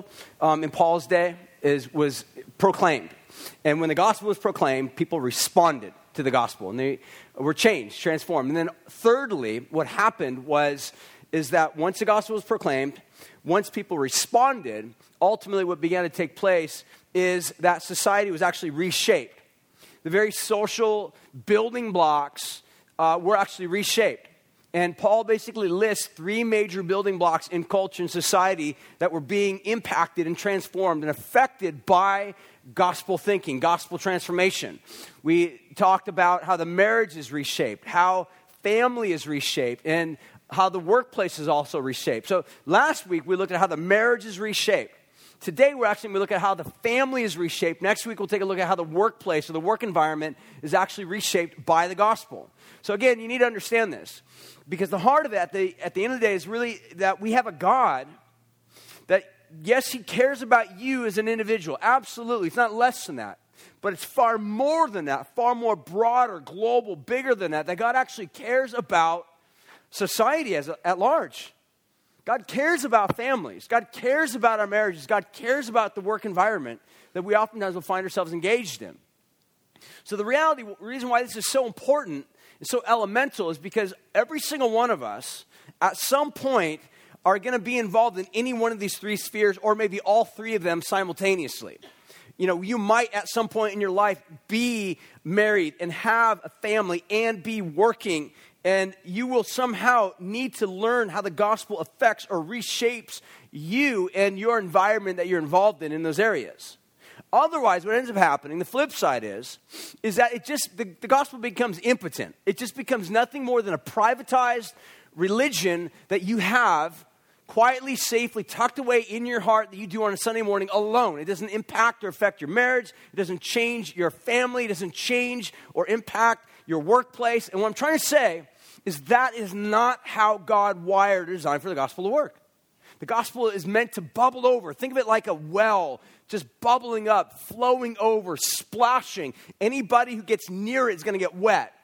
gospel um, in Paul's day is, was proclaimed. And when the gospel was proclaimed, people responded to the gospel and they were changed, transformed. And then thirdly, what happened was is that once the gospel was proclaimed, once people responded, ultimately what began to take place is that society was actually reshaped. The very social building blocks uh, were actually reshaped. And Paul basically lists three major building blocks in culture and society that were being impacted and transformed and affected by gospel thinking, gospel transformation. We talked about how the marriage is reshaped, how family is reshaped, and how the workplace is also reshaped. So last week we looked at how the marriage is reshaped. Today we're actually going to look at how the family is reshaped. Next week we'll take a look at how the workplace or the work environment is actually reshaped by the gospel. So again, you need to understand this. Because the heart of it at the, at the end of the day is really that we have a God that, yes, He cares about you as an individual. Absolutely. It's not less than that. But it's far more than that, far more broader, global, bigger than that, that God actually cares about society as at large. God cares about families. God cares about our marriages. God cares about the work environment that we oftentimes will find ourselves engaged in. So, the reality, reason why this is so important and so elemental is because every single one of us, at some point, are going to be involved in any one of these three spheres or maybe all three of them simultaneously. You know, you might at some point in your life be married and have a family and be working, and you will somehow need to learn how the gospel affects or reshapes you and your environment that you're involved in in those areas. Otherwise, what ends up happening, the flip side is, is that it just, the, the gospel becomes impotent. It just becomes nothing more than a privatized religion that you have quietly, safely tucked away in your heart that you do on a Sunday morning alone. It doesn't impact or affect your marriage. It doesn't change your family. It doesn't change or impact your workplace. And what I'm trying to say is that is not how God wired or designed for the gospel to work. The gospel is meant to bubble over. Think of it like a well just bubbling up, flowing over, splashing. Anybody who gets near it is going to get wet.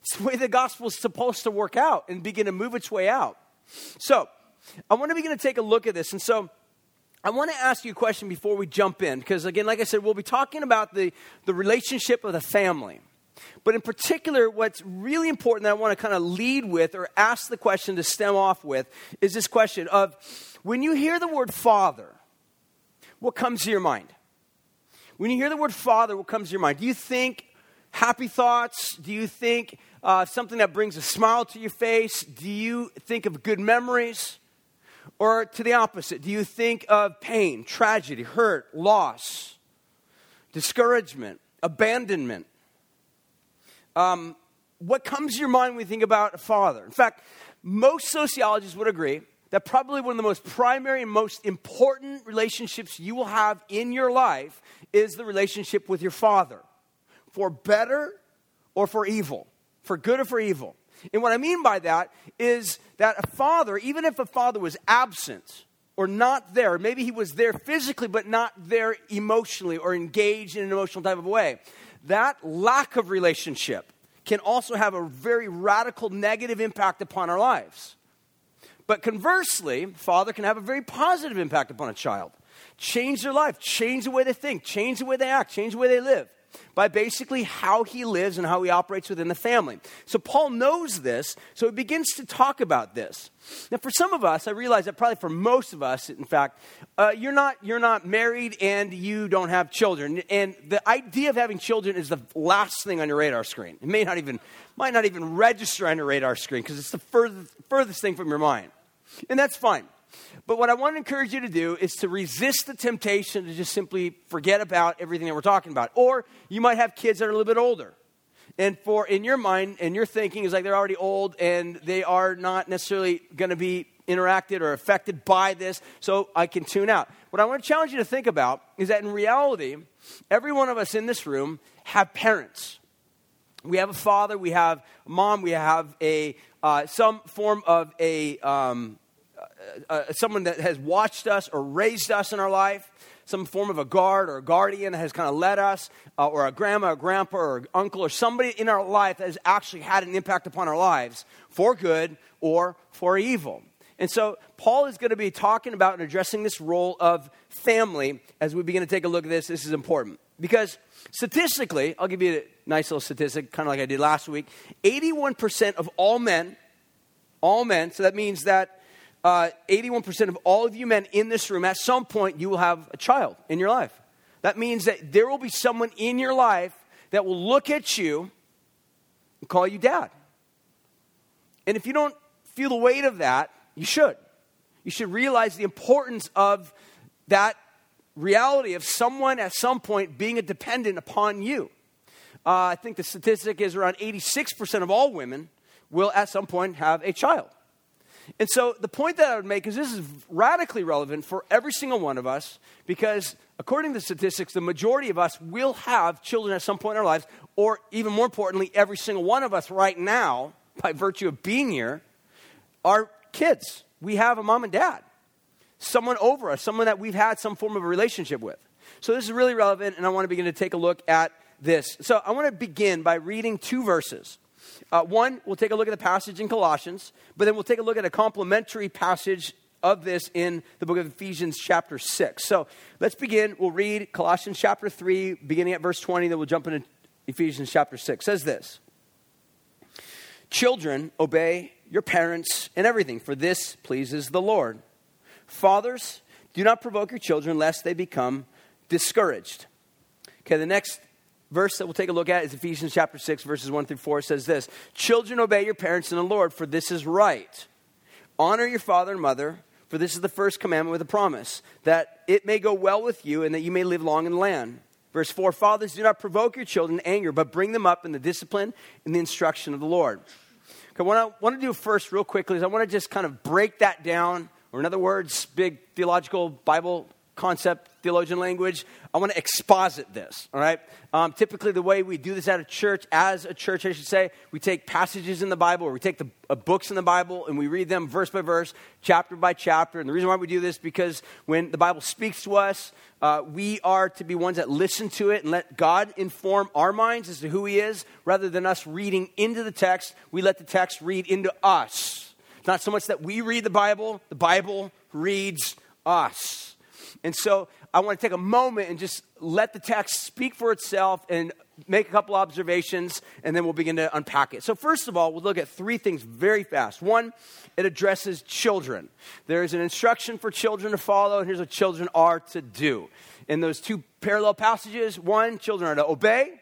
It's the way the gospel is supposed to work out and begin to move its way out. So, I want to begin to take a look at this. And so, I want to ask you a question before we jump in, because again, like I said, we'll be talking about the, the relationship of the family. But in particular, what's really important that I want to kind of lead with or ask the question to stem off with is this question of when you hear the word father, what comes to your mind? When you hear the word father, what comes to your mind? Do you think happy thoughts? Do you think uh, something that brings a smile to your face? Do you think of good memories? Or to the opposite, do you think of pain, tragedy, hurt, loss, discouragement, abandonment? Um, what comes to your mind when you think about a father? In fact, most sociologists would agree that probably one of the most primary and most important relationships you will have in your life is the relationship with your father, for better or for evil, for good or for evil. And what I mean by that is that a father, even if a father was absent or not there, maybe he was there physically but not there emotionally or engaged in an emotional type of way, that lack of relationship can also have a very radical negative impact upon our lives. But conversely, father can have a very positive impact upon a child. Change their life, change the way they think, change the way they act, change the way they live by basically how he lives and how he operates within the family. So Paul knows this, so he begins to talk about this. Now, for some of us, I realize that probably for most of us, in fact, uh, you're not you're not married and you don't have children, and the idea of having children is the last thing on your radar screen. It may not even might not even register on your radar screen because it's the furthest, furthest thing from your mind, and that's fine. But what I want to encourage you to do is to resist the temptation to just simply forget about everything that we're talking about. Or you might have kids that are a little bit older. And for in your mind and your thinking is like they're already old and they are not necessarily going to be interacted or affected by this, so I can tune out. What I want to challenge you to think about is that in reality, every one of us in this room have parents. We have a father, we have a mom, we have a uh, some form of a um, uh, uh, someone that has watched us or raised us in our life, some form of a guard or a guardian has kind of led us, uh, or a grandma or grandpa or uncle or somebody in our life that has actually had an impact upon our lives for good or for evil. And so Paul is going to be talking about and addressing this role of family as we begin to take a look at this. This is important because statistically, I'll give you a nice little statistic, kind of like I did last week 81% of all men, all men, so that means that uh, 81% of all of you men in this room, at some point, you will have a child in your life. That means that there will be someone in your life that will look at you and call you dad. And if you don't feel the weight of that, you should. You should realize the importance of that reality of someone at some point being a dependent upon you. Uh, I think the statistic is around 86% of all women will at some point have a child. And so the point that I would make is this is radically relevant for every single one of us because according to the statistics, the majority of us will have children at some point in our lives, or even more importantly, every single one of us right now, by virtue of being here, are kids. We have a mom and dad, someone over us, someone that we've had some form of a relationship with. So this is really relevant, and I want to begin to take a look at this. So I want to begin by reading two verses. Uh, one, we'll take a look at the passage in Colossians, but then we'll take a look at a complementary passage of this in the book of Ephesians, chapter 6. So let's begin. We'll read Colossians chapter 3, beginning at verse 20, then we'll jump into Ephesians chapter 6. It says this Children, obey your parents in everything, for this pleases the Lord. Fathers, do not provoke your children lest they become discouraged. Okay, the next verse that we'll take a look at is Ephesians chapter 6, verses 1 through 4. Says this Children, obey your parents in the Lord, for this is right. Honor your father and mother, for this is the first commandment with a promise, that it may go well with you and that you may live long in the land. Verse 4 Fathers, do not provoke your children to anger, but bring them up in the discipline and the instruction of the Lord. Okay, what I want to do first, real quickly, is I want to just kind of break that down, or in other words, big theological Bible concept, theologian language. I want to exposit this, all right? Um, typically, the way we do this at a church, as a church, I should say, we take passages in the Bible, or we take the uh, books in the Bible, and we read them verse by verse, chapter by chapter. And the reason why we do this because when the Bible speaks to us, uh, we are to be ones that listen to it and let God inform our minds as to who He is, rather than us reading into the text. We let the text read into us. It's not so much that we read the Bible; the Bible reads us. And so I want to take a moment and just let the text speak for itself and make a couple observations, and then we'll begin to unpack it. So, first of all, we'll look at three things very fast. One, it addresses children. There is an instruction for children to follow, and here's what children are to do. In those two parallel passages, one, children are to obey,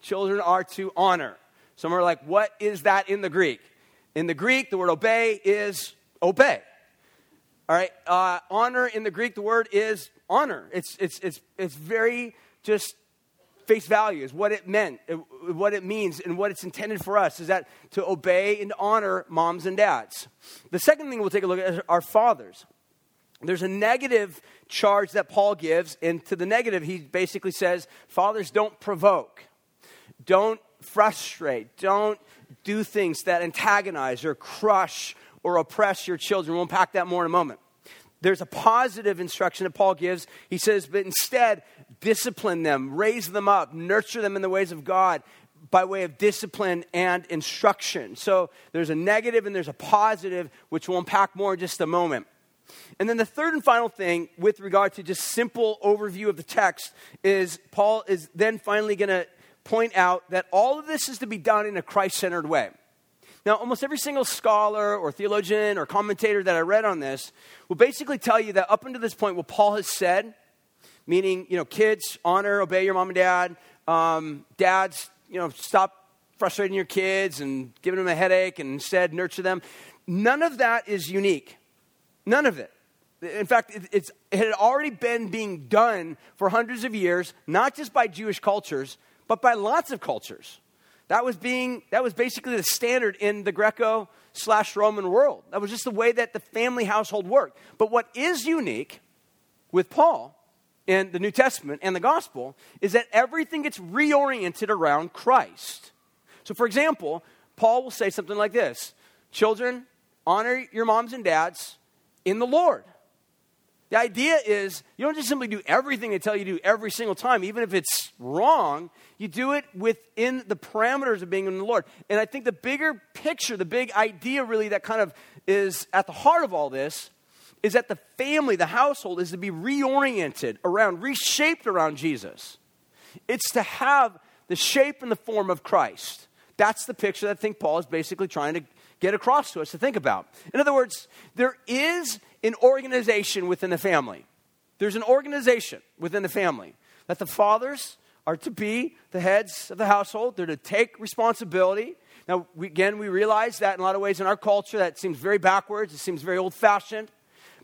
children are to honor. Some are like, what is that in the Greek? In the Greek, the word obey is obey. All right, uh, honor in the Greek, the word is honor. It's, it's, it's, it's very just face value, is what it meant, uh, what it means, and what it's intended for us is that to obey and honor moms and dads. The second thing we'll take a look at is our fathers. There's a negative charge that Paul gives, and to the negative, he basically says, Fathers, don't provoke, don't frustrate, don't do things that antagonize or crush or oppress your children. We'll unpack that more in a moment. There's a positive instruction that Paul gives. He says, but instead, discipline them, raise them up, nurture them in the ways of God by way of discipline and instruction. So there's a negative and there's a positive, which we'll unpack more in just a moment. And then the third and final thing, with regard to just simple overview of the text, is Paul is then finally going to point out that all of this is to be done in a Christ centered way. Now, almost every single scholar or theologian or commentator that I read on this will basically tell you that up until this point, what Paul has said, meaning, you know, kids, honor, obey your mom and dad, um, dads, you know, stop frustrating your kids and giving them a headache and instead nurture them. None of that is unique. None of it. In fact, it, it had already been being done for hundreds of years, not just by Jewish cultures, but by lots of cultures. That was being that was basically the standard in the Greco slash Roman world. That was just the way that the family household worked. But what is unique with Paul in the New Testament and the gospel is that everything gets reoriented around Christ. So for example, Paul will say something like this Children, honor your moms and dads in the Lord. The idea is you don't just simply do everything they tell you to do every single time, even if it's wrong. You do it within the parameters of being in the Lord. And I think the bigger picture, the big idea really that kind of is at the heart of all this is that the family, the household, is to be reoriented around, reshaped around Jesus. It's to have the shape and the form of Christ. That's the picture that I think Paul is basically trying to get across to us to think about. In other words, there is an organization within the family. There's an organization within the family that the fathers are to be the heads of the household. They're to take responsibility. Now, we, again, we realize that in a lot of ways in our culture that seems very backwards. It seems very old fashioned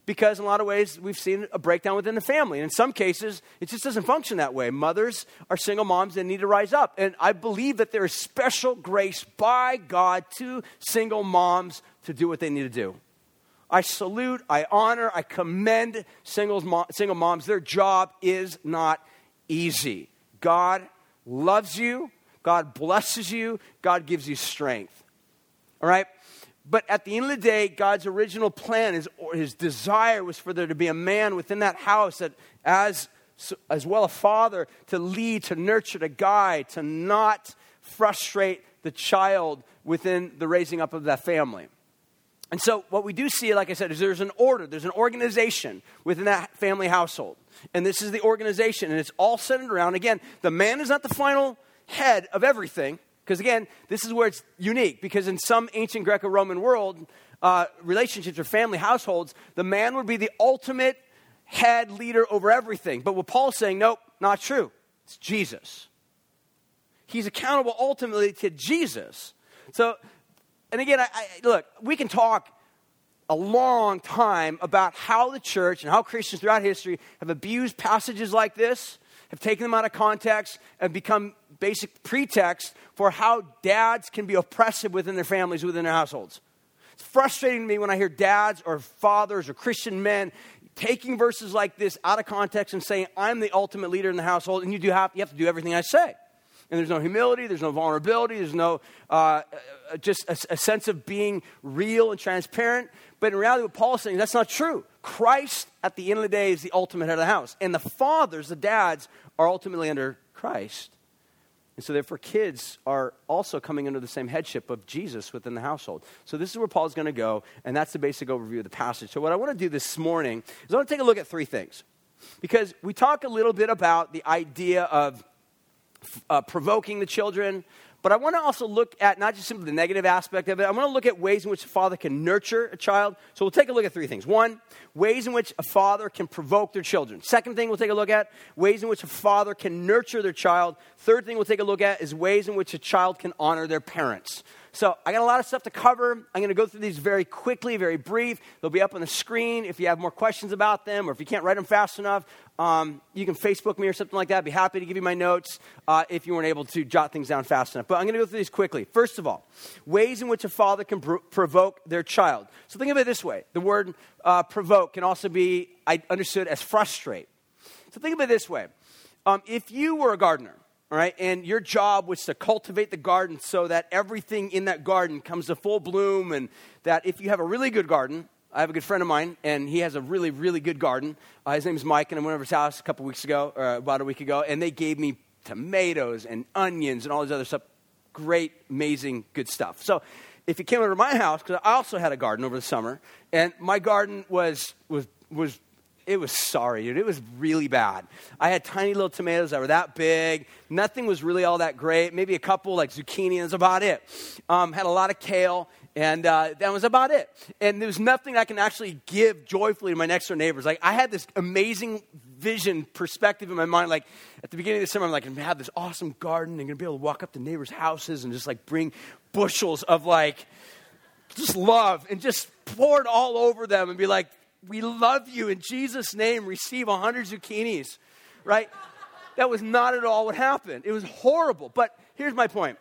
because in a lot of ways we've seen a breakdown within the family. And in some cases, it just doesn't function that way. Mothers are single moms and need to rise up. And I believe that there is special grace by God to single moms to do what they need to do. I salute, I honor, I commend singles, single moms. Their job is not easy. God loves you, God blesses you, God gives you strength. All right? But at the end of the day, God's original plan, his, his desire was for there to be a man within that house that, as, as well a father, to lead, to nurture, to guide, to not frustrate the child within the raising up of that family. And so, what we do see, like I said, is there's an order, there's an organization within that family household. And this is the organization, and it's all centered around, again, the man is not the final head of everything. Because again, this is where it's unique, because in some ancient Greco Roman world, uh, relationships or family households, the man would be the ultimate head leader over everything. But what Paul's saying, nope, not true. It's Jesus. He's accountable ultimately to Jesus. So and again, I, I, look, we can talk a long time about how the church and how Christians throughout history have abused passages like this, have taken them out of context, and become basic pretext for how dads can be oppressive within their families, within their households. It's frustrating to me when I hear dads or fathers or Christian men taking verses like this out of context and saying, I'm the ultimate leader in the household, and you, do have, you have to do everything I say and there's no humility, there's no vulnerability, there's no uh, just a, a, sense of being real and transparent. But in reality, what Paul's saying, that's not true. Christ, at the end of the day, is the ultimate head of the house. And the fathers, the dads, are ultimately under Christ. And so, therefore, kids are also coming under the same headship of Jesus within the household. So, this is where Paul's going to go, and that's the basic overview of the passage. So, what I want to do this morning is I want to take a look at three things. Because we talk a little bit about the idea of uh, provoking the children. But I want to also look at not just simply the negative aspect of it. I want to look at ways in which a father can nurture a child. So we'll take a look at three things. One, ways in which a father can provoke their children. Second thing we'll take a look at, ways in which a father can nurture their child. Third thing we'll take a look at is ways in which a child can honor their parents. So I got a lot of stuff to cover. I'm going to go through these very quickly, very brief. They'll be up on the screen. If you have more questions about them or if you can't write them fast enough, um, you can Facebook me or something like that. I'd be happy to give you my notes uh, if you weren't able to jot things down fast enough. But I'm going to go through these quickly. First of all, ways in which a father can pr- provoke their child. So think of it this way the word uh, provoke can also be understood as frustrate. So think of it this way um, if you were a gardener, all right, and your job was to cultivate the garden so that everything in that garden comes to full bloom, and that if you have a really good garden, I have a good friend of mine, and he has a really, really good garden. Uh, his name is Mike, and I went over to his house a couple weeks ago, or about a week ago, and they gave me tomatoes and onions and all this other stuff. Great, amazing, good stuff. So, if you came over to my house, because I also had a garden over the summer, and my garden was was was it was sorry, dude. It was really bad. I had tiny little tomatoes that were that big. Nothing was really all that great. Maybe a couple like zucchini, that's about it. Um, had a lot of kale, and uh, that was about it. And there was nothing I can actually give joyfully to my next door neighbors. Like I had this amazing vision, perspective in my mind. Like at the beginning of the summer, I'm like, I'm gonna have this awesome garden. I'm gonna be able to walk up to neighbors' houses and just like bring bushels of like just love and just pour it all over them and be like, we love you in Jesus' name, receive a 100 zucchinis, right? that was not at all what happened. It was horrible. But here's my point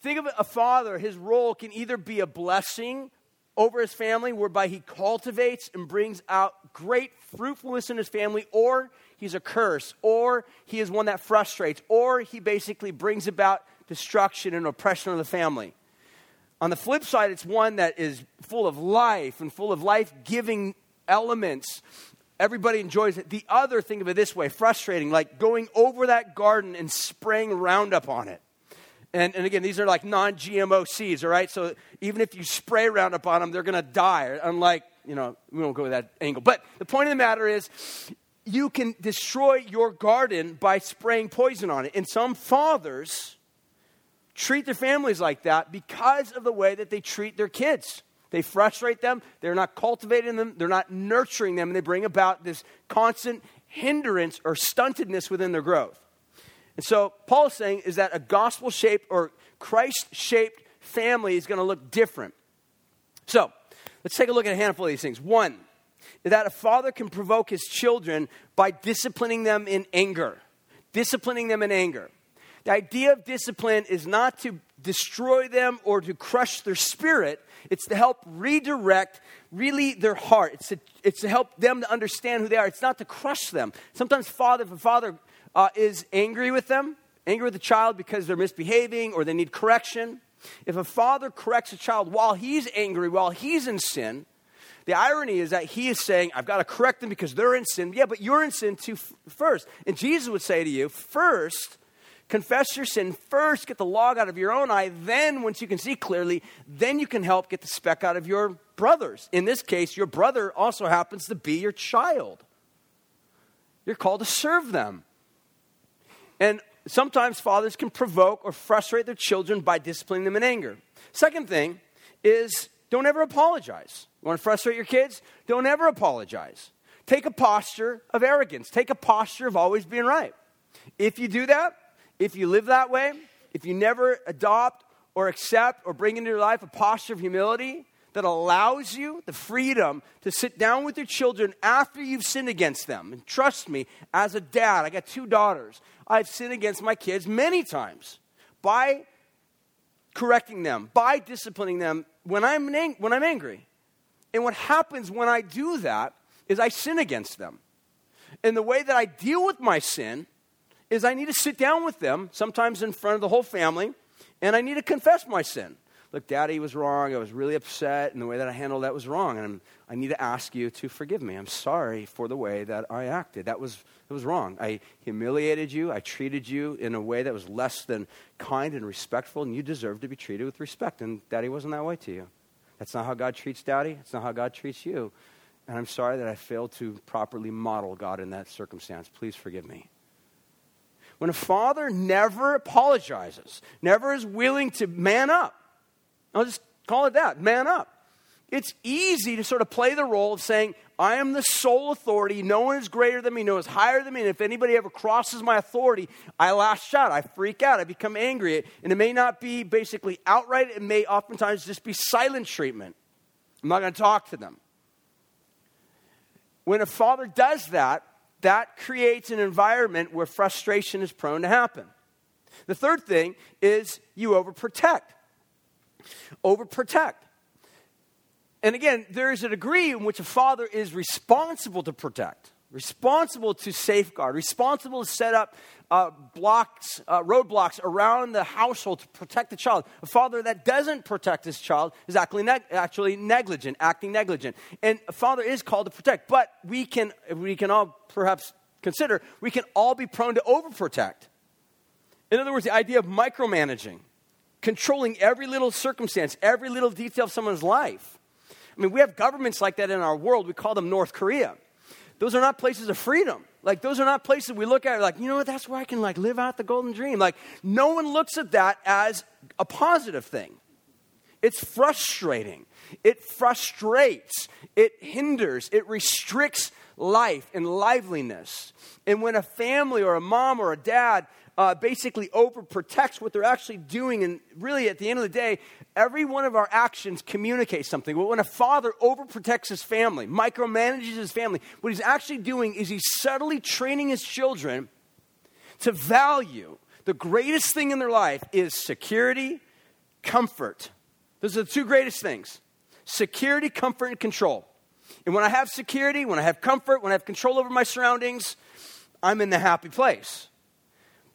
think of a father, his role can either be a blessing over his family, whereby he cultivates and brings out great fruitfulness in his family, or he's a curse, or he is one that frustrates, or he basically brings about destruction and oppression of the family. On the flip side, it's one that is full of life and full of life giving elements everybody enjoys it. The other, think of it this way frustrating, like going over that garden and spraying Roundup on it. And, and again, these are like non GMO seeds, all right? So even if you spray Roundup on them, they're going to die, unlike, you know, we won't go that angle. But the point of the matter is, you can destroy your garden by spraying poison on it. And some fathers treat their families like that because of the way that they treat their kids. They frustrate them, they're not cultivating them, they're not nurturing them, and they bring about this constant hindrance or stuntedness within their growth. And so Paul is saying is that a gospel shaped or Christ shaped family is going to look different. So let's take a look at a handful of these things. One, that a father can provoke his children by disciplining them in anger. Disciplining them in anger. The idea of discipline is not to destroy them or to crush their spirit, it's to help redirect really their heart. It's to, it's to help them to understand who they are. It's not to crush them. Sometimes, father, if a father uh, is angry with them, angry with the child because they're misbehaving or they need correction, if a father corrects a child while he's angry, while he's in sin, the irony is that he is saying, I've got to correct them because they're in sin. Yeah, but you're in sin too f- first. And Jesus would say to you, first, confess your sin first, get the log out of your own eye. Then, once you can see clearly, then you can help get the speck out of your brother's. In this case, your brother also happens to be your child. You're called to serve them. And sometimes fathers can provoke or frustrate their children by disciplining them in anger. Second thing is don't ever apologize. You want to frustrate your kids? Don't ever apologize. Take a posture of arrogance, take a posture of always being right. If you do that, if you live that way, if you never adopt or accept or bring into your life a posture of humility that allows you the freedom to sit down with your children after you've sinned against them. And trust me, as a dad, I got two daughters. I've sinned against my kids many times by correcting them, by disciplining them when I'm, ang- when I'm angry. And what happens when I do that is I sin against them. And the way that I deal with my sin is I need to sit down with them, sometimes in front of the whole family, and I need to confess my sin. Look, daddy was wrong. I was really upset, and the way that I handled that was wrong. And I'm, i need to ask you to forgive me. I'm sorry for the way that I acted. That was, that was wrong. I humiliated you. I treated you in a way that was less than kind and respectful, and you deserve to be treated with respect. And daddy wasn't that way to you. That's not how God treats daddy. It's not how God treats you. And I'm sorry that I failed to properly model God in that circumstance. Please forgive me. When a father never apologizes, never is willing to man up, I'll just call it that man up. It's easy to sort of play the role of saying, I am the sole authority. No one is greater than me. No one is higher than me. And if anybody ever crosses my authority, I lash out. I freak out. I become angry. And it may not be basically outright, it may oftentimes just be silent treatment. I'm not going to talk to them. When a father does that, that creates an environment where frustration is prone to happen. The third thing is you overprotect. Overprotect. And again, there is a degree in which a father is responsible to protect, responsible to safeguard, responsible to set up uh, blocks, uh, roadblocks around the household to protect the child. A father that doesn't protect his child is actually, neg- actually negligent, acting negligent. And a father is called to protect, but we can, we can all perhaps consider, we can all be prone to overprotect. In other words, the idea of micromanaging, controlling every little circumstance, every little detail of someone's life. I mean, we have governments like that in our world. We call them North Korea. Those are not places of freedom. Like those are not places we look at like, you know what, that's where I can like live out the golden dream. Like no one looks at that as a positive thing. It's frustrating. It frustrates. It hinders. It restricts life and liveliness. And when a family or a mom or a dad uh, basically overprotects what they're actually doing. And really, at the end of the day, every one of our actions communicates something. But when a father overprotects his family, micromanages his family, what he's actually doing is he's subtly training his children to value the greatest thing in their life is security, comfort. Those are the two greatest things security, comfort, and control. And when I have security, when I have comfort, when I have control over my surroundings, I'm in the happy place.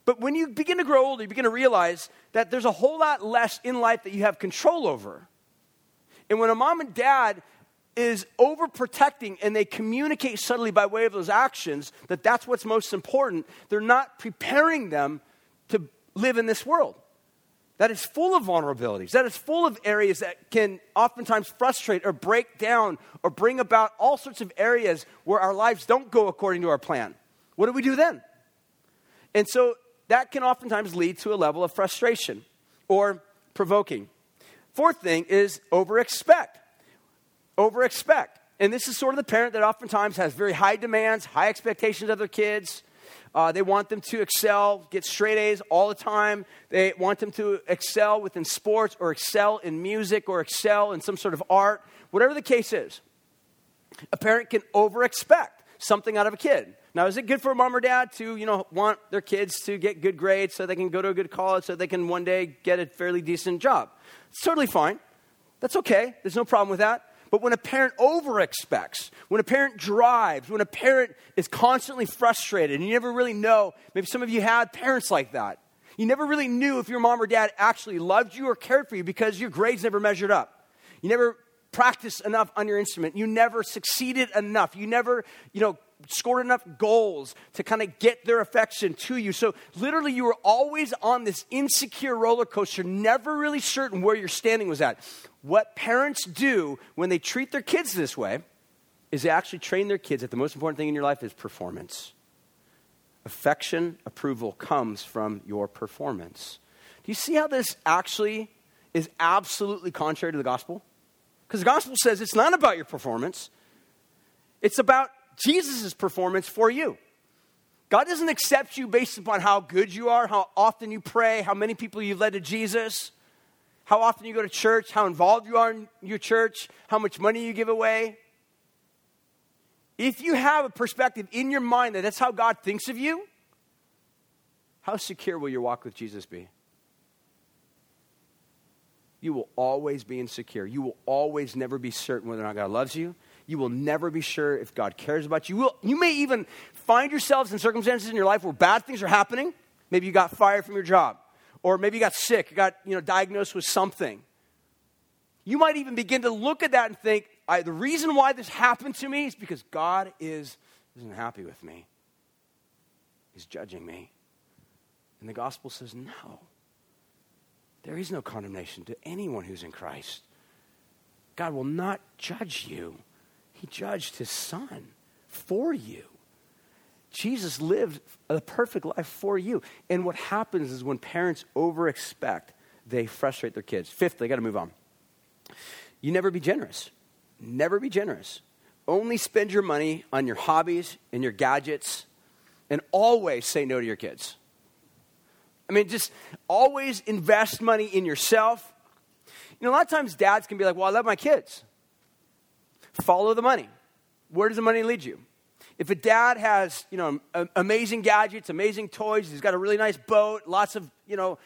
But when you begin to grow older, you begin to realize that there's a whole lot less in life that you have control over. And when a mom and dad is overprotecting and they communicate subtly by way of those actions that that's what's most important, they're not preparing them to live in this world. That is full of vulnerabilities, that is full of areas that can oftentimes frustrate or break down or bring about all sorts of areas where our lives don't go according to our plan. What do we do then? And so that can oftentimes lead to a level of frustration or provoking. Fourth thing is over expect. Over expect. And this is sort of the parent that oftentimes has very high demands, high expectations of their kids. Uh, they want them to excel, get straight A's all the time. They want them to excel within sports or excel in music or excel in some sort of art, whatever the case is. A parent can over expect something out of a kid. Now, is it good for a mom or dad to, you know, want their kids to get good grades so they can go to a good college so they can one day get a fairly decent job? It's totally fine. That's okay. There's no problem with that. But when a parent over expects, when a parent drives, when a parent is constantly frustrated, and you never really know, maybe some of you had parents like that. You never really knew if your mom or dad actually loved you or cared for you because your grades never measured up. You never practiced enough on your instrument. You never succeeded enough. You never, you know, scored enough goals to kind of get their affection to you. So literally, you were always on this insecure roller coaster, never really certain where your standing was at. What parents do when they treat their kids this way is they actually train their kids that the most important thing in your life is performance. Affection, approval comes from your performance. Do you see how this actually is absolutely contrary to the gospel? Because the gospel says it's not about your performance, it's about Jesus' performance for you. God doesn't accept you based upon how good you are, how often you pray, how many people you've led to Jesus, how often you go to church, how involved you are in your church, how much money you give away. If you have a perspective in your mind that that's how God thinks of you, how secure will your walk with Jesus be? You will always be insecure. You will always never be certain whether or not God loves you. You will never be sure if God cares about you. You, will, you may even find yourselves in circumstances in your life where bad things are happening. Maybe you got fired from your job, or maybe you got sick, you got you know, diagnosed with something. You might even begin to look at that and think, the reason why this happened to me is because God is, isn't happy with me. He's judging me. And the gospel says, no. There is no condemnation to anyone who's in Christ. God will not judge you. He judged his son for you. Jesus lived a perfect life for you. And what happens is when parents over expect, they frustrate their kids. Fifth, they got to move on. You never be generous. Never be generous. Only spend your money on your hobbies and your gadgets, and always say no to your kids. I mean, just always invest money in yourself. You know, a lot of times dads can be like, well, I love my kids. Follow the money. Where does the money lead you? If a dad has, you know, amazing gadgets, amazing toys, he's got a really nice boat, lots of, you know,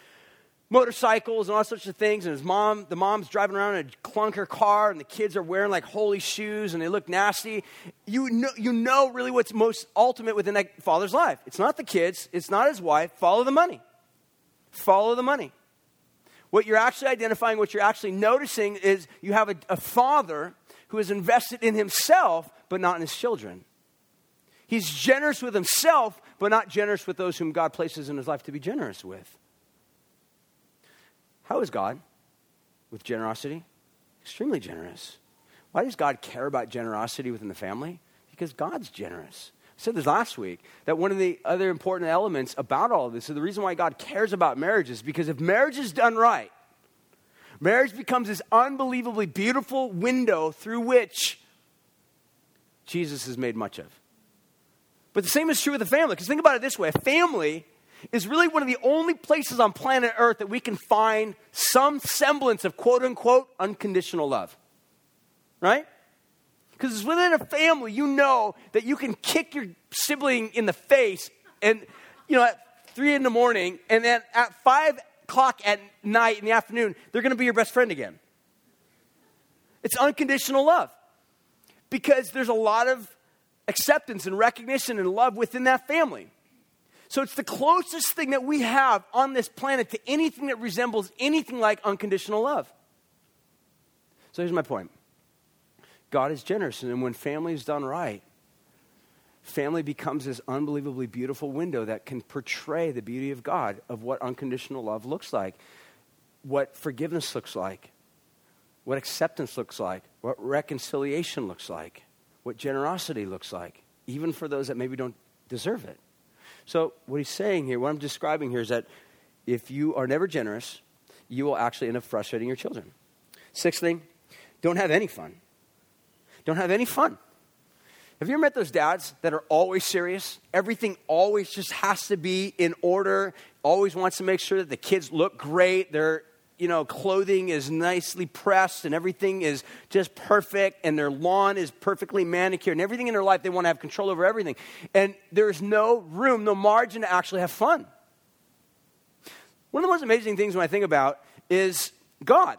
motorcycles and all sorts of things, and his mom, the mom's driving around in a clunker car, and the kids are wearing like holey shoes and they look nasty, you know, you know really what's most ultimate within that father's life. It's not the kids, it's not his wife. Follow the money. Follow the money. What you're actually identifying, what you're actually noticing is you have a, a father who is invested in himself, but not in his children. He's generous with himself, but not generous with those whom God places in his life to be generous with. How is God with generosity? Extremely generous. Why does God care about generosity within the family? Because God's generous. I said this last week that one of the other important elements about all of this, so the reason why God cares about marriage is because if marriage is done right, Marriage becomes this unbelievably beautiful window through which Jesus is made much of. But the same is true with a family, because think about it this way a family is really one of the only places on planet Earth that we can find some semblance of quote unquote unconditional love. Right? Because it's within a family, you know that you can kick your sibling in the face and, you know, at three in the morning, and then at five o'clock at night in the afternoon, they're going to be your best friend again. It's unconditional love because there's a lot of acceptance and recognition and love within that family. So it's the closest thing that we have on this planet to anything that resembles anything like unconditional love. So here's my point God is generous. And when family is done right, family becomes this unbelievably beautiful window that can portray the beauty of God, of what unconditional love looks like, what forgiveness looks like, what acceptance looks like, what reconciliation looks like, what generosity looks like, even for those that maybe don't deserve it. So, what he's saying here, what I'm describing here is that if you are never generous, you will actually end up frustrating your children. Sixth thing, don't have any fun. Don't have any fun. Have you ever met those dads that are always serious? Everything always just has to be in order, always wants to make sure that the kids look great, their you know, clothing is nicely pressed and everything is just perfect and their lawn is perfectly manicured and everything in their life they want to have control over everything. And there's no room, no margin to actually have fun. One of the most amazing things when I think about is God.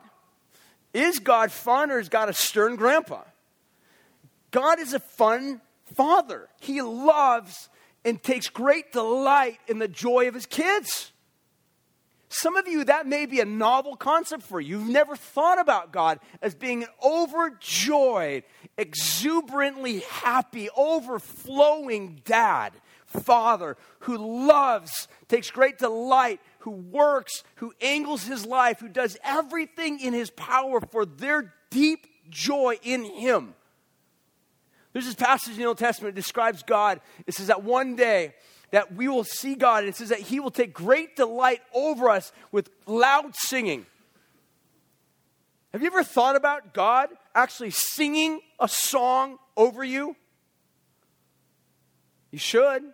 Is God fun or is God a stern grandpa? God is a fun father. He loves and takes great delight in the joy of his kids. Some of you, that may be a novel concept for you. You've never thought about God as being an overjoyed, exuberantly happy, overflowing dad, father who loves, takes great delight, who works, who angles his life, who does everything in his power for their deep joy in him. There's this passage in the Old Testament that describes God. It says that one day that we will see God, and it says that He will take great delight over us with loud singing. Have you ever thought about God actually singing a song over you? You should.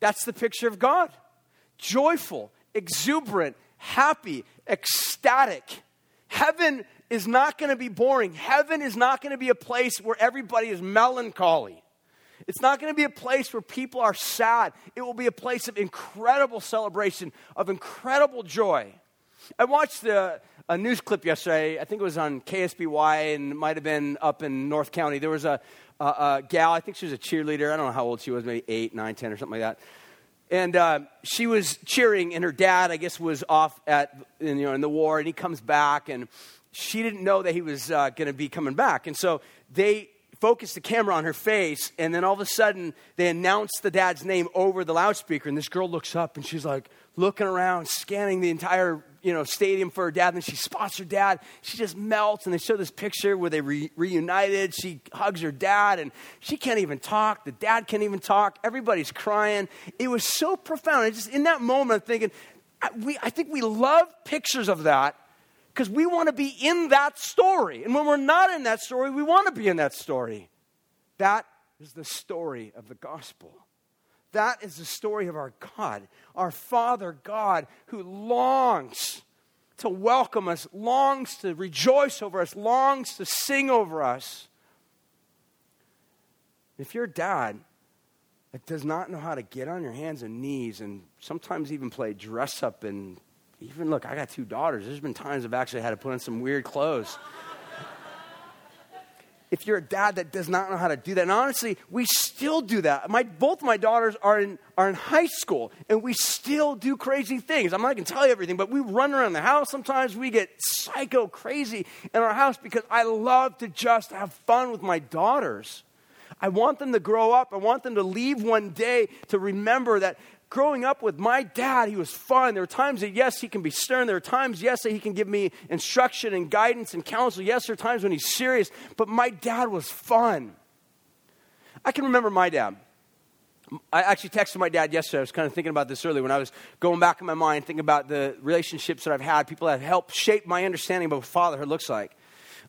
That's the picture of God joyful, exuberant, happy, ecstatic. Heaven is not going to be boring. Heaven is not going to be a place where everybody is melancholy. It's not going to be a place where people are sad. It will be a place of incredible celebration, of incredible joy. I watched a, a news clip yesterday. I think it was on KSBY and might have been up in North County. There was a, a, a, gal, I think she was a cheerleader. I don't know how old she was, maybe eight, nine, ten, or something like that. And uh, she was cheering, and her dad, I guess, was off at you know in the war, and he comes back, and she didn't know that he was uh, going to be coming back. And so they focused the camera on her face, and then all of a sudden they announced the dad's name over the loudspeaker, and this girl looks up and she's like looking around, scanning the entire you know stadium for her dad. And then she spots her dad. She just melts, and they show this picture where they re- reunited. She hugs her dad, and she can't even talk. The dad can't even talk. Everybody's crying. It was so profound. I just in that moment, I'm thinking, we, I think we love pictures of that because we want to be in that story. And when we're not in that story, we want to be in that story. That is the story of the gospel. That is the story of our God, our Father God, who longs to welcome us, longs to rejoice over us, longs to sing over us. If you're dad does not know how to get on your hands and knees and sometimes even play dress up and even look, I got two daughters. There's been times I've actually had to put on some weird clothes. if you're a dad that does not know how to do that, and honestly, we still do that. My, both my daughters are in, are in high school, and we still do crazy things. I'm not going to tell you everything, but we run around the house. Sometimes we get psycho crazy in our house because I love to just have fun with my daughters. I want them to grow up. I want them to leave one day to remember that growing up with my dad, he was fun. There are times that, yes, he can be stern. There are times, yes, that he can give me instruction and guidance and counsel. Yes, there are times when he's serious, but my dad was fun. I can remember my dad. I actually texted my dad yesterday. I was kind of thinking about this earlier when I was going back in my mind, thinking about the relationships that I've had, people that have helped shape my understanding of what fatherhood looks like.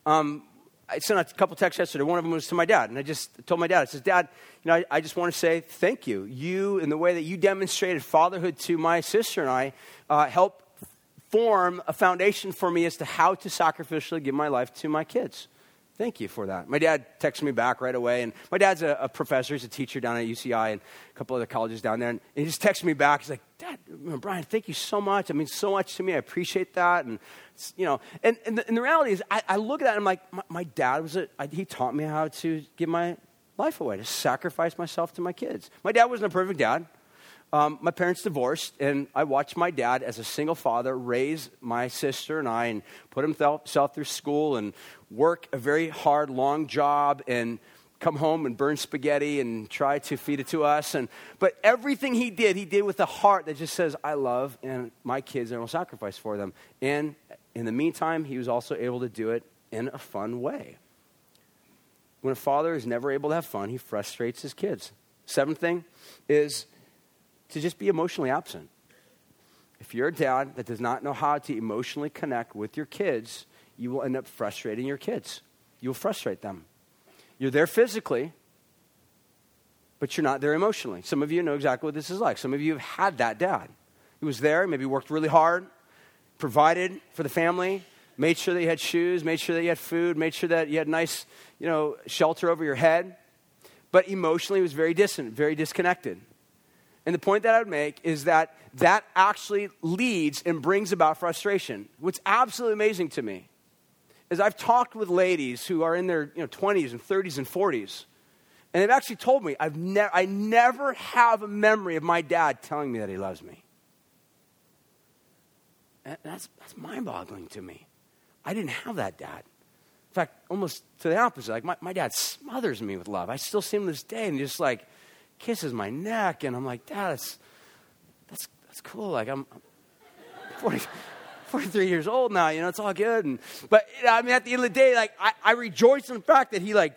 Um, I sent a couple texts yesterday. One of them was to my dad, and I just told my dad, I said, Dad, you know, I, I, just want to say thank you. You, in the way that you demonstrated fatherhood to my sister and I, uh, helped form a foundation for me as to how to sacrificially give my life to my kids. Thank you for that. My dad texted me back right away, and my dad's a, a professor. He's a teacher down at UCI and a couple other colleges down there. And he just texted me back. He's like, Dad, Brian, thank you so much. I mean, so much to me. I appreciate that. And, you know, and, and, the, and the reality is, I, I, look at that and I'm like, my, my dad was a, I, he taught me how to give my life away, to sacrifice myself to my kids. My dad wasn't a perfect dad. Um, my parents divorced, and I watched my dad, as a single father, raise my sister and I and put himself through school and work a very hard, long job and come home and burn spaghetti and try to feed it to us. And, but everything he did, he did with a heart that just says, I love and my kids and I will sacrifice for them. And in the meantime, he was also able to do it in a fun way. When a father is never able to have fun, he frustrates his kids. Seventh thing is to just be emotionally absent. If you're a dad that does not know how to emotionally connect with your kids, you will end up frustrating your kids. You'll frustrate them. You're there physically, but you're not there emotionally. Some of you know exactly what this is like. Some of you have had that dad. He was there, maybe worked really hard, provided for the family, made sure that you had shoes, made sure that you had food, made sure that you had nice, you know, shelter over your head. But emotionally, was very distant, very disconnected. And the point that I would make is that that actually leads and brings about frustration. What's absolutely amazing to me is I've talked with ladies who are in their you know, 20s and 30s and 40s, and they've actually told me I've ne- I never have a memory of my dad telling me that he loves me. And that's, that's mind boggling to me. I didn't have that dad. In fact, almost to the opposite. Like, my, my dad smothers me with love. I still see him this day and just like kisses my neck. And I'm like, Dad, that's, that's, that's cool. Like, I'm, I'm 40, 43 years old now, you know, it's all good. And, but, I mean, at the end of the day, like, I, I rejoice in the fact that he, like,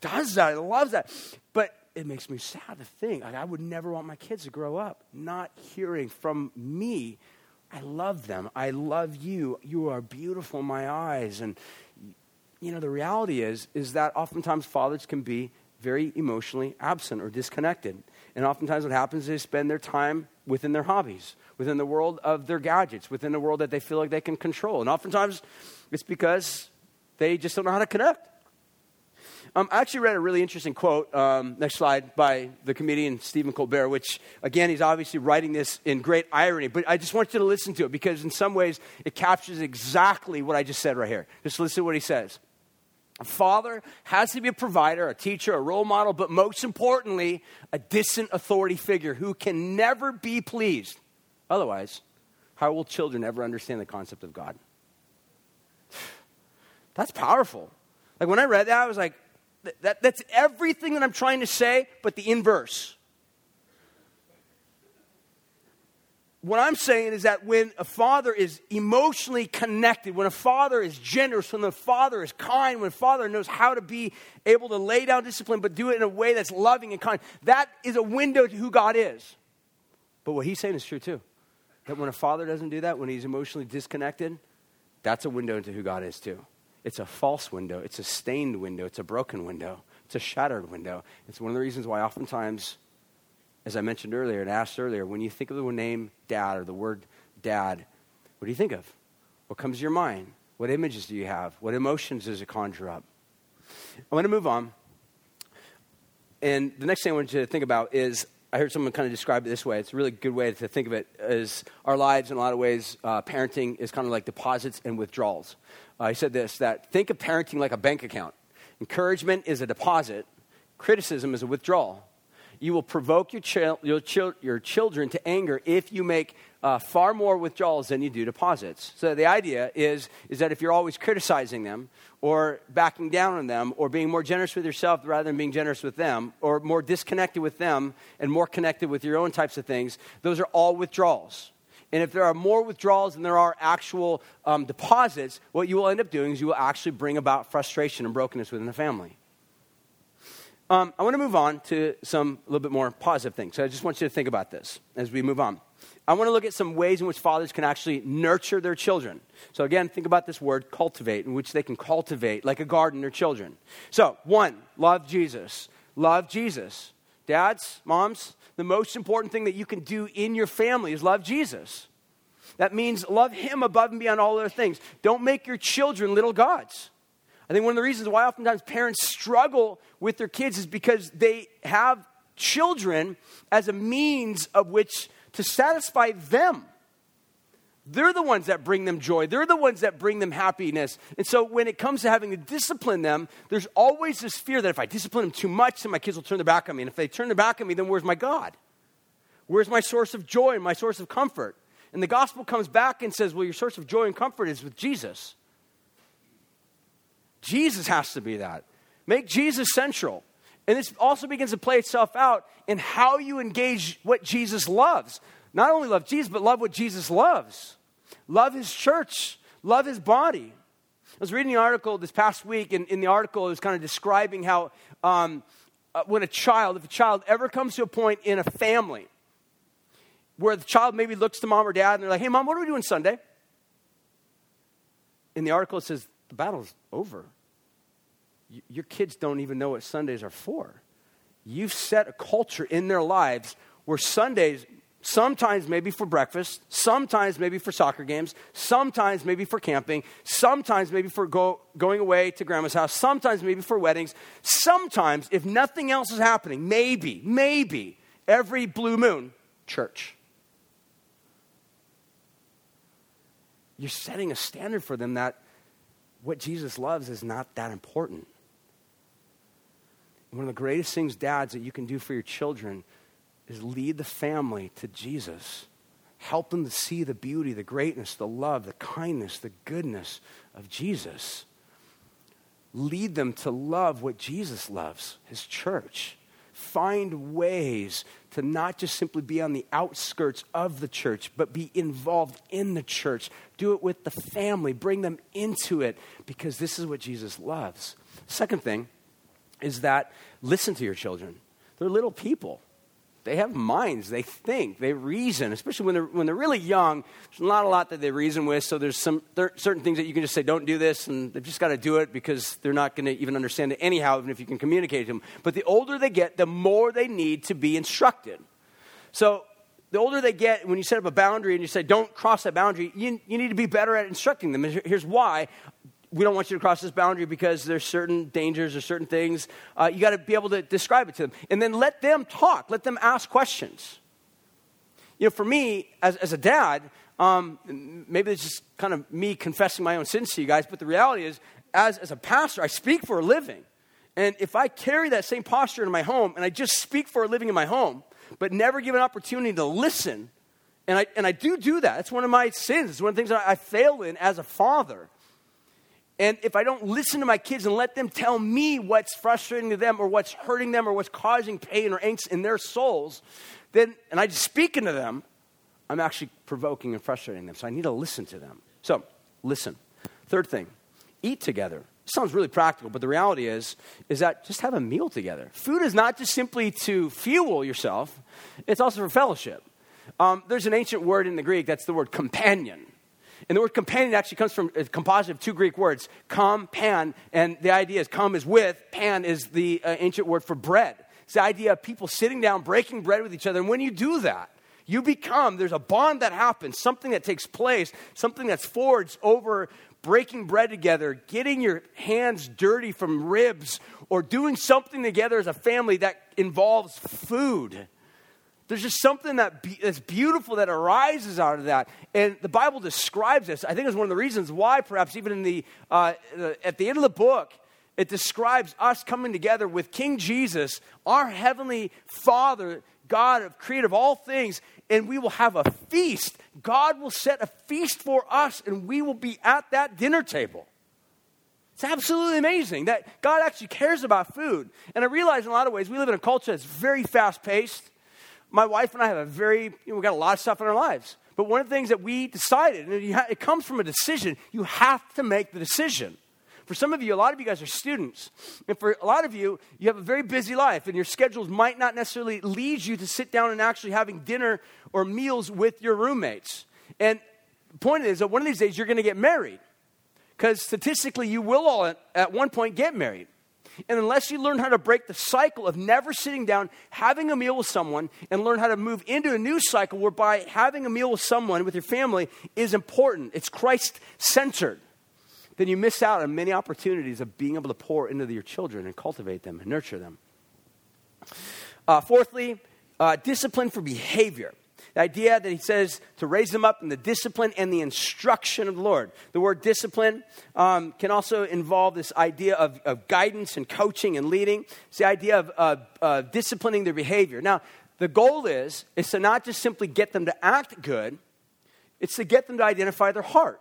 does that. Loves that. But it makes me sad to think, like, I would never want my kids to grow up not hearing from me I love them. I love you. You are beautiful in my eyes. And, you know, the reality is, is that oftentimes fathers can be very emotionally absent or disconnected. And oftentimes what happens is they spend their time within their hobbies, within the world of their gadgets, within the world that they feel like they can control. And oftentimes it's because they just don't know how to connect. Um, I actually read a really interesting quote, um, next slide, by the comedian Stephen Colbert, which, again, he's obviously writing this in great irony, but I just want you to listen to it because, in some ways, it captures exactly what I just said right here. Just listen to what he says. A father has to be a provider, a teacher, a role model, but most importantly, a distant authority figure who can never be pleased. Otherwise, how will children ever understand the concept of God? That's powerful. Like when I read that, I was like, that, that's everything that I'm trying to say, but the inverse. What I'm saying is that when a father is emotionally connected, when a father is generous, when the father is kind, when a father knows how to be able to lay down discipline but do it in a way that's loving and kind, that is a window to who God is. But what he's saying is true too. That when a father doesn't do that, when he's emotionally disconnected, that's a window into who God is too. It's a false window. It's a stained window. It's a broken window. It's a shattered window. It's one of the reasons why oftentimes, as I mentioned earlier and asked earlier, when you think of the name dad or the word dad, what do you think of? What comes to your mind? What images do you have? What emotions does it conjure up? I want to move on. And the next thing I want you to think about is I heard someone kind of describe it this way. It's a really good way to think of it. Is our lives, in a lot of ways, uh, parenting is kind of like deposits and withdrawals. Uh, he said this: that think of parenting like a bank account. Encouragement is a deposit. Criticism is a withdrawal. You will provoke your, chil- your, chil- your children to anger if you make uh, far more withdrawals than you do deposits. So the idea is, is that if you're always criticizing them or backing down on them or being more generous with yourself rather than being generous with them or more disconnected with them and more connected with your own types of things, those are all withdrawals. And if there are more withdrawals than there are actual um, deposits, what you will end up doing is you will actually bring about frustration and brokenness within the family. Um, I want to move on to some a little bit more positive things. So I just want you to think about this as we move on. I want to look at some ways in which fathers can actually nurture their children. So, again, think about this word cultivate, in which they can cultivate like a garden their children. So, one, love Jesus. Love Jesus. Dads, moms, the most important thing that you can do in your family is love Jesus. That means love Him above and beyond all other things. Don't make your children little gods. I think one of the reasons why oftentimes parents struggle with their kids is because they have children as a means of which to satisfy them. They're the ones that bring them joy. They're the ones that bring them happiness. And so when it comes to having to discipline them, there's always this fear that if I discipline them too much, then my kids will turn their back on me. And if they turn their back on me, then where's my God? Where's my source of joy and my source of comfort? And the gospel comes back and says, Well, your source of joy and comfort is with Jesus. Jesus has to be that. Make Jesus central. And this also begins to play itself out in how you engage what Jesus loves. Not only love Jesus, but love what Jesus loves. Love his church, love his body. I was reading the article this past week, and in the article, it was kind of describing how um, uh, when a child, if a child ever comes to a point in a family where the child maybe looks to mom or dad and they're like, hey, mom, what are we doing Sunday? In the article, it says, the battle's over. Your kids don't even know what Sundays are for. You've set a culture in their lives where Sundays, sometimes maybe for breakfast, sometimes maybe for soccer games, sometimes maybe for camping, sometimes maybe for go, going away to grandma's house, sometimes maybe for weddings, sometimes, if nothing else is happening, maybe, maybe every blue moon, church. You're setting a standard for them that what Jesus loves is not that important. One of the greatest things, dads, that you can do for your children is lead the family to Jesus. Help them to see the beauty, the greatness, the love, the kindness, the goodness of Jesus. Lead them to love what Jesus loves, his church. Find ways to not just simply be on the outskirts of the church, but be involved in the church. Do it with the family, bring them into it, because this is what Jesus loves. Second thing is that listen to your children. They're little people. They have minds, they think, they reason, especially when they're, when they're really young. There's not a lot that they reason with, so there's some there certain things that you can just say, don't do this, and they've just got to do it because they're not going to even understand it anyhow, even if you can communicate to them. But the older they get, the more they need to be instructed. So the older they get, when you set up a boundary and you say, don't cross that boundary, you, you need to be better at instructing them. Here's why we don't want you to cross this boundary because there's certain dangers or certain things. Uh, you got to be able to describe it to them. And then let them talk, let them ask questions. You know, for me, as, as a dad, um, maybe it's just kind of me confessing my own sins to you guys, but the reality is, as, as a pastor, I speak for a living. And if I carry that same posture in my home and I just speak for a living in my home, but never give an opportunity to listen, and I, and I do do that. It's one of my sins. It's one of the things that I fail in as a father. And if I don't listen to my kids and let them tell me what's frustrating to them or what's hurting them or what's causing pain or angst in their souls, then, and I just speak into them, I'm actually provoking and frustrating them. So I need to listen to them. So, listen. Third thing, eat together. Sounds really practical, but the reality is, is that just have a meal together. Food is not just simply to fuel yourself, it's also for fellowship. Um, there's an ancient word in the Greek that's the word companion. And the word companion actually comes from a composite of two Greek words, com, pan, and the idea is com is with, pan is the uh, ancient word for bread. It's the idea of people sitting down, breaking bread with each other. And when you do that, you become, there's a bond that happens, something that takes place, something that's forged over breaking bread together, getting your hands dirty from ribs, or doing something together as a family that involves food. There's just something that be, that's beautiful that arises out of that. And the Bible describes this. I think it's one of the reasons why, perhaps, even in the, uh, the, at the end of the book, it describes us coming together with King Jesus, our heavenly Father, God of creator of all things, and we will have a feast. God will set a feast for us, and we will be at that dinner table. It's absolutely amazing that God actually cares about food. And I realize in a lot of ways we live in a culture that's very fast paced my wife and I have a very, you know, we've got a lot of stuff in our lives. But one of the things that we decided, and it comes from a decision, you have to make the decision. For some of you, a lot of you guys are students. And for a lot of you, you have a very busy life, and your schedules might not necessarily lead you to sit down and actually having dinner or meals with your roommates. And the point is that one of these days you're going to get married. Because statistically, you will all at, at one point get married. And unless you learn how to break the cycle of never sitting down, having a meal with someone, and learn how to move into a new cycle whereby having a meal with someone, with your family, is important, it's Christ centered, then you miss out on many opportunities of being able to pour into your children and cultivate them and nurture them. Uh, fourthly, uh, discipline for behavior. The idea that he says to raise them up in the discipline and the instruction of the Lord. The word discipline um, can also involve this idea of, of, guidance and coaching and leading. It's the idea of disciplining their behavior. Now, the goal is, is to not just simply get them to act good, it's to get them to identify their heart.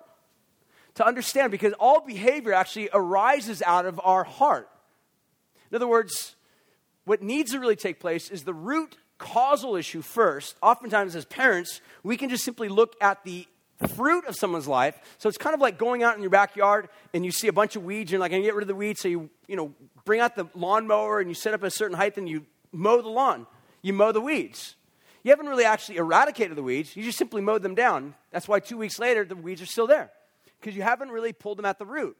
To understand, because all behavior actually arises out of our heart. In other words, what needs to really take place is the root causal issue first. Oftentimes, as parents, we can just simply look at the fruit of someone's life. So it's kind of like going out in your backyard and you see a bunch of weeds, and you're like, I get rid of the weeds. So you, you know, bring out the lawnmower and you set up a certain height and you mow the lawn. You mow the weeds. You haven't really actually eradicated the weeds, you just simply mowed them down. That's why two weeks later, the weeds are still there because you haven't really pulled them at the root.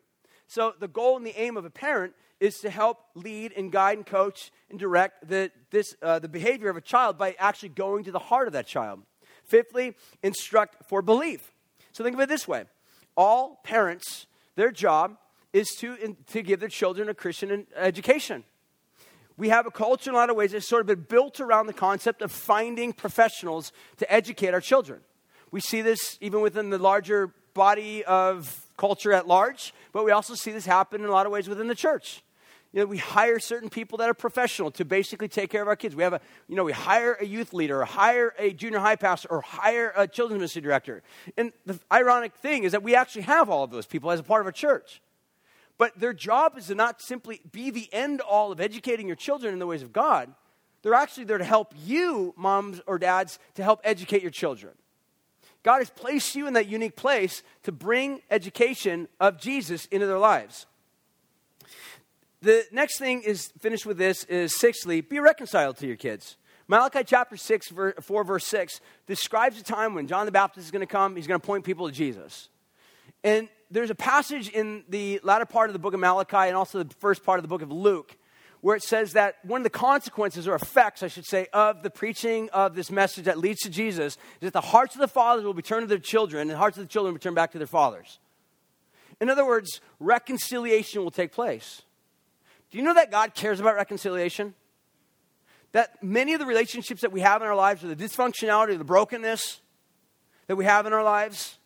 So the goal and the aim of a parent is to help lead and guide and coach and direct the, this, uh, the behavior of a child by actually going to the heart of that child. Fifthly, instruct for belief. So think of it this way all parents, their job is to, in, to give their children a Christian education. We have a culture in a lot of ways that's sort of been built around the concept of finding professionals to educate our children. We see this even within the larger body of culture at large, but we also see this happen in a lot of ways within the church. You know, we hire certain people that are professional to basically take care of our kids. We have a, you know, we hire a youth leader, or hire a junior high pastor, or hire a children's ministry director. And the ironic thing is that we actually have all of those people as a part of our church. But their job is to not simply be the end all of educating your children in the ways of God. They're actually there to help you, moms or dads, to help educate your children. God has placed you in that unique place to bring education of Jesus into their lives. The next thing is finished with this is sixthly, be reconciled to your kids. Malachi chapter 6, 4, verse 6 describes a time when John the Baptist is going to come. He's going to point people to Jesus. And there's a passage in the latter part of the book of Malachi and also the first part of the book of Luke where it says that one of the consequences or effects, I should say, of the preaching of this message that leads to Jesus is that the hearts of the fathers will be turned to their children and the hearts of the children will be turned back to their fathers. In other words, reconciliation will take place. Do you know that God cares about reconciliation? That many of the relationships that we have in our lives, or the dysfunctionality, or the brokenness that we have in our lives,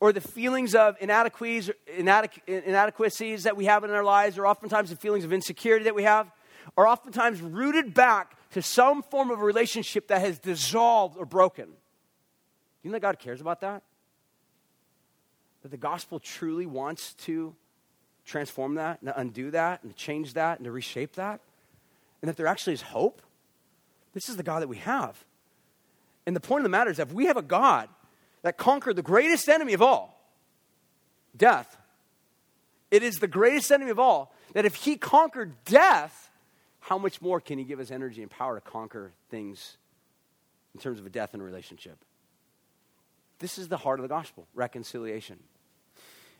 or the feelings of inadequacies, inadequacies that we have in our lives, or oftentimes the feelings of insecurity that we have, are oftentimes rooted back to some form of a relationship that has dissolved or broken. Do you know that God cares about that? That the gospel truly wants to transform that and to undo that and to change that and to reshape that? And that there actually is hope? This is the God that we have. And the point of the matter is that if we have a God that conquered the greatest enemy of all, death. It is the greatest enemy of all that if he conquered death, how much more can he give us energy and power to conquer things in terms of a death in a relationship? This is the heart of the gospel reconciliation.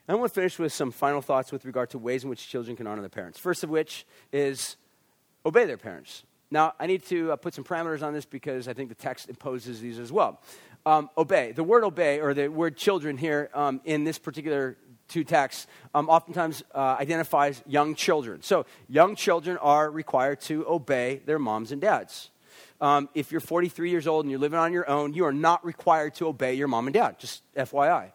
I want to finish with some final thoughts with regard to ways in which children can honor their parents. First of which is obey their parents. Now, I need to uh, put some parameters on this because I think the text imposes these as well um, obey. The word obey, or the word children here um, in this particular two texts, um, oftentimes uh, identifies young children. So, young children are required to obey their moms and dads. Um, if you're 43 years old and you're living on your own, you are not required to obey your mom and dad, just FYI.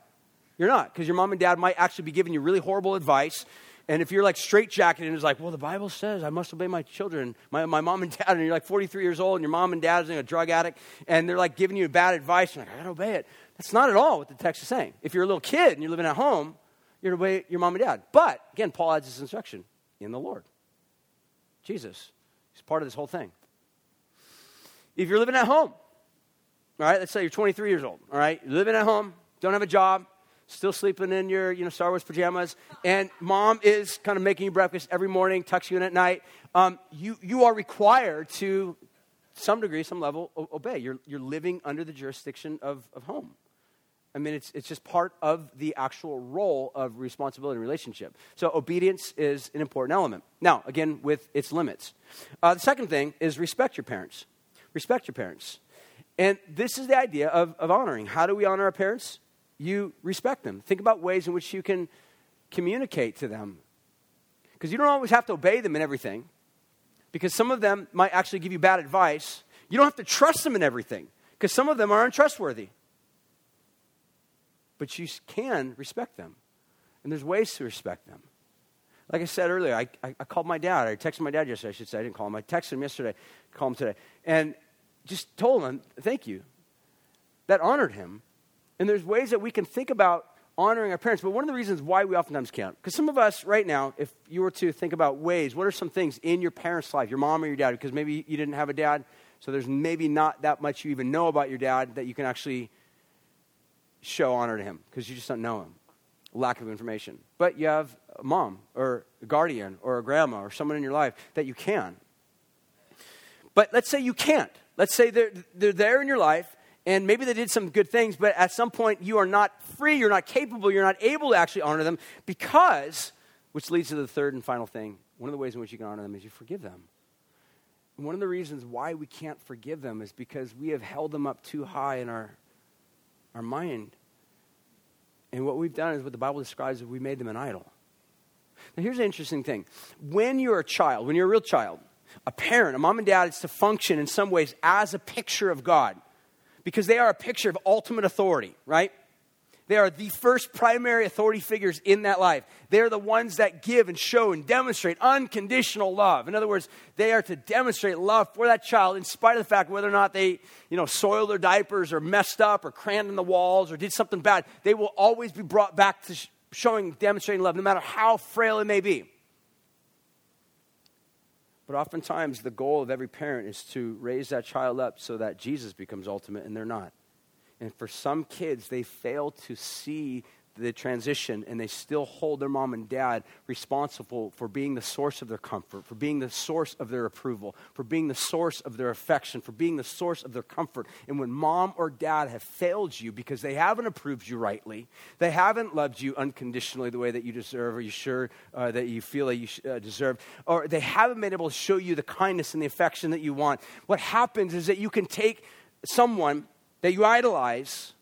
You're not, because your mom and dad might actually be giving you really horrible advice and if you're like straitjacketed and it's like, well, the Bible says I must obey my children, my, my mom and dad, and you're like 43 years old and your mom and dad is a drug addict, and they're like giving you bad advice, and like, I gotta obey it. That's not at all what the text is saying. If you're a little kid and you're living at home, you're to obey your mom and dad. But again, Paul adds this instruction in the Lord. Jesus. He's part of this whole thing. If you're living at home, all right, let's say you're 23 years old, all right, you're living at home, don't have a job, still sleeping in your you know, Star Wars pajamas, and mom is kind of making you breakfast every morning, tucks you in at night, um, you, you are required to some degree, some level, o- obey. You're, you're living under the jurisdiction of, of home. I mean, it's, it's just part of the actual role of responsibility and relationship. So, obedience is an important element. Now, again, with its limits. Uh, the second thing is respect your parents. Respect your parents. And this is the idea of, of honoring. How do we honor our parents? You respect them. Think about ways in which you can communicate to them. Because you don't always have to obey them in everything, because some of them might actually give you bad advice. You don't have to trust them in everything, because some of them are untrustworthy. But you can respect them. And there's ways to respect them. Like I said earlier, I, I, I called my dad. I texted my dad yesterday, I should say. I didn't call him. I texted him yesterday, called him today. And just told him, thank you. That honored him. And there's ways that we can think about honoring our parents. But one of the reasons why we oftentimes can't, because some of us right now, if you were to think about ways, what are some things in your parents' life, your mom or your dad, because maybe you didn't have a dad, so there's maybe not that much you even know about your dad that you can actually show honor to him because you just don't know him. Lack of information. But you have a mom or a guardian or a grandma or someone in your life that you can. But let's say you can't. Let's say they're, they're there in your life and maybe they did some good things, but at some point you are not free, you're not capable, you're not able to actually honor them because, which leads to the third and final thing. One of the ways in which you can honor them is you forgive them. And one of the reasons why we can't forgive them is because we have held them up too high in our, our mind. And what we've done is what the Bible describes as we made them an idol. Now, here's an interesting thing. When you're a child, when you're a real child, a parent, a mom and dad, is to function in some ways as a picture of God because they are a picture of ultimate authority, right? They are the first primary authority figures in that life. They're the ones that give and show and demonstrate unconditional love. In other words, they are to demonstrate love for that child in spite of the fact whether or not they, you know, soiled their diapers or messed up or crammed in the walls or did something bad. They will always be brought back to showing, demonstrating love, no matter how frail it may be. But oftentimes, the goal of every parent is to raise that child up so that Jesus becomes ultimate, and they're not. And for some kids, they fail to see the transition and they still hold their mom and dad responsible for being the source of their comfort, for being the source of their approval, for being the source of their affection, for being the source of their comfort. And when mom or dad have failed you because they haven't approved you rightly, they haven't loved you unconditionally the way that you deserve or you sure uh, that you feel that you uh, deserve, or they haven't been able to show you the kindness and the affection that you want, what happens is that you can take someone that you idolize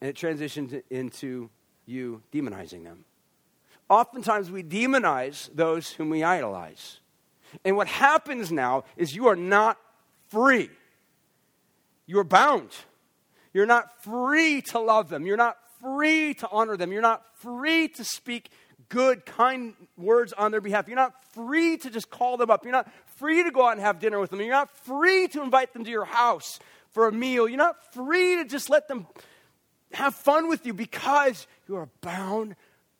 and it transitions into you demonizing them. Oftentimes, we demonize those whom we idolize. And what happens now is you are not free. You're bound. You're not free to love them. You're not free to honor them. You're not free to speak good, kind words on their behalf. You're not free to just call them up. You're not free to go out and have dinner with them. You're not free to invite them to your house for a meal. You're not free to just let them have fun with you because you are bound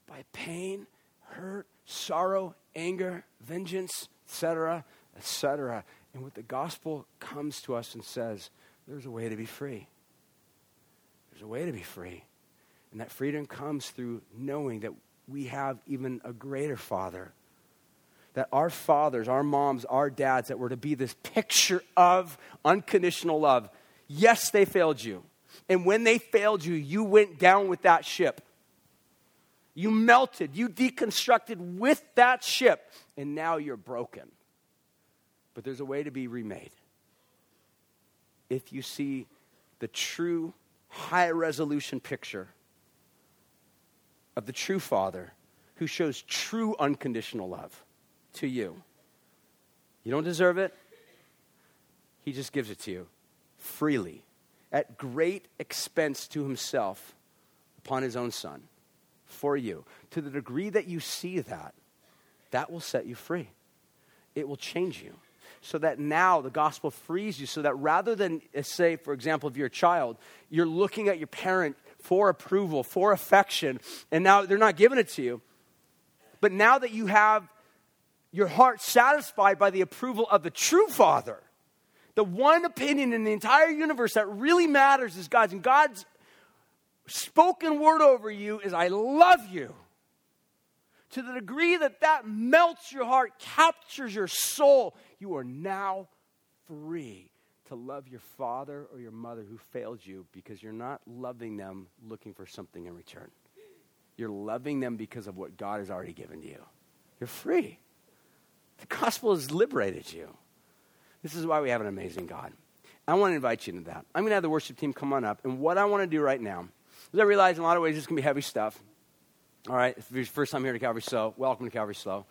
by pain, hurt, sorrow, anger, vengeance, etc., etc. And what the gospel comes to us and says, there's a way to be free. There's a way to be free. And that freedom comes through knowing that we have even a greater Father. That our fathers, our moms, our dads, that were to be this picture of unconditional love. Yes, they failed you. And when they failed you, you went down with that ship. You melted, you deconstructed with that ship, and now you're broken. But there's a way to be remade. If you see the true high resolution picture of the true Father who shows true unconditional love to you, you don't deserve it, He just gives it to you freely at great expense to himself upon his own son for you. To the degree that you see that, that will set you free. It will change you. So that now the gospel frees you, so that rather than, uh, say, for example, if you're a child, you're looking at your parent for approval, for affection, and now they're not giving it to you. But now that you have your heart satisfied by the approval of the true Father, the one opinion in the entire universe that really matters is God's. And God's spoken word over you is, I love you. To the degree that that melts your heart, captures your soul, you are now free to love your father or your mother who failed you because you're not loving them looking for something in return. You're loving them because of what God has already given to you. You're free. The gospel has liberated you. This is why we have an amazing God. I want to invite you into that. I'm going to have the worship team come on up. And what I want to do right now is I realize in a lot of ways this can be heavy stuff. All right, if you're your first time here to Calvary SLO, welcome to Calvary SLO.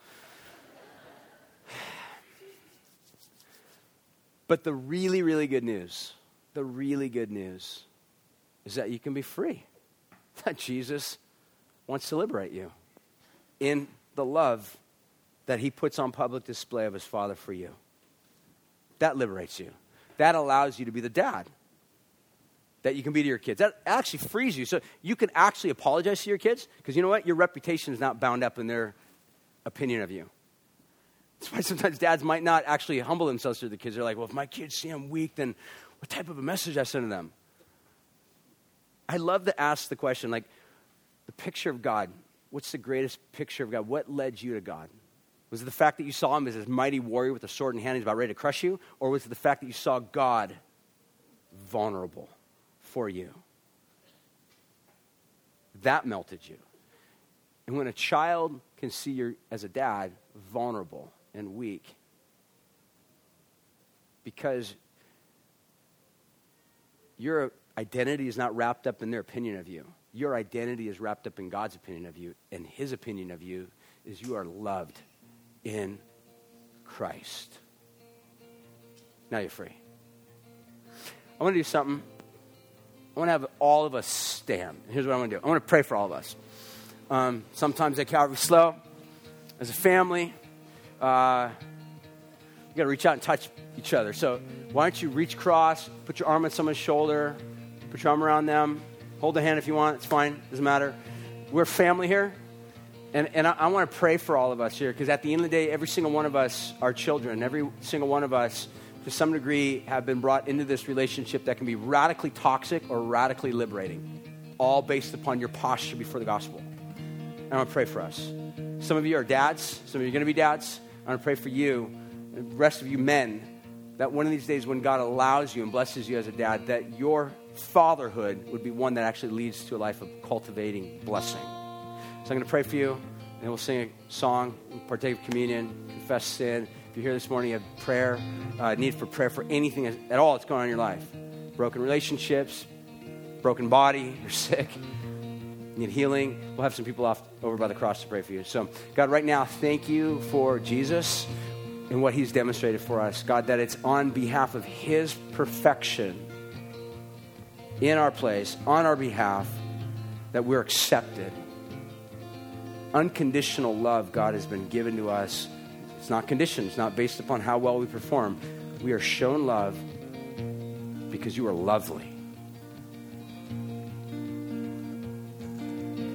But the really, really good news, the really good news is that you can be free. That Jesus wants to liberate you in the love that he puts on public display of his Father for you. That liberates you. that allows you to be the dad that you can be to your kids. That actually frees you. So you can actually apologize to your kids because you know what? Your reputation is not bound up in their opinion of you. That's why sometimes dads might not actually humble themselves to the kids. They're like, well, if my kids see I'm weak, then what type of a message I send to them? I love to ask the question like, the picture of God, what's the greatest picture of God? What led you to God? Was it the fact that you saw him as this mighty warrior with a sword in hand, he's about ready to crush you? Or was it the fact that you saw God vulnerable for you? That melted you. And when a child can see you as a dad vulnerable and weak, because your identity is not wrapped up in their opinion of you. Your identity is wrapped up in God's opinion of you, and His opinion of you is you are loved in Christ. Now you're free. I want to do something. I want to have all of us stand. Here's what I want to do I want to pray for all of us. Um, sometimes at Calvary SLO, as a family, uh, you got to reach out and touch each other. So why don't you reach across, put your arm on someone's shoulder, put your arm around them, hold a hand if you want. It's fine. Doesn't matter. We're family here. And, and I, I want to pray for all of us here because at the end of the day, every single one of us are children. Every single one of us, to some degree, have been brought into this relationship that can be radically toxic or radically liberating, all based upon your posture before the gospel. And I want to pray for us. Some of you are dads, some of you are going to be dads. I want to pray for you, the rest of you men, that one of these days when God allows you and blesses you as a dad, that your fatherhood would be one that actually leads to a life of cultivating blessing. So I'm going to pray for you, and we'll sing a song, partake of communion, confess sin. If you're here this morning, you have prayer, uh, need for prayer for anything at all that's going on in your life broken relationships, broken body, you're sick, need healing. We'll have some people off over by the cross to pray for you. So, God, right now, thank you for Jesus and what he's demonstrated for us. God, that it's on behalf of his perfection in our place, on our behalf, that we're accepted unconditional love God has been given to us. It's not conditioned, it's not based upon how well we perform. We are shown love because you are lovely.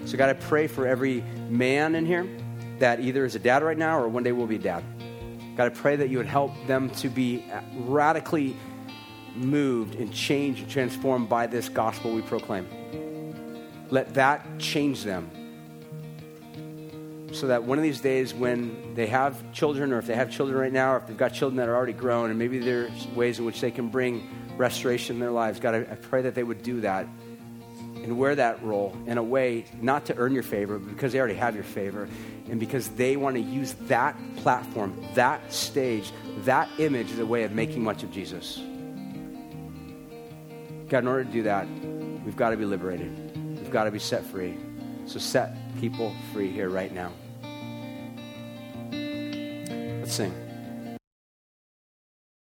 So, God, I pray for every man in here that either is a dad right now or one day will be a dad. God, I pray that you would help them to be radically moved and changed and transformed by this gospel we proclaim. Let that change them so that one of these days when they have children, or if they have children right now, or if they've got children that are already grown, and maybe there's ways in which they can bring restoration in their lives, God, I, pray that they would do that and wear that role in a way not to earn your favor, but because they already have your favor, and because they want to use that platform, that stage, that image as a way of making much of Jesus. God, in order to do that, we've got to be liberated. We've got to be set free. So set people free here right now. Let's sing.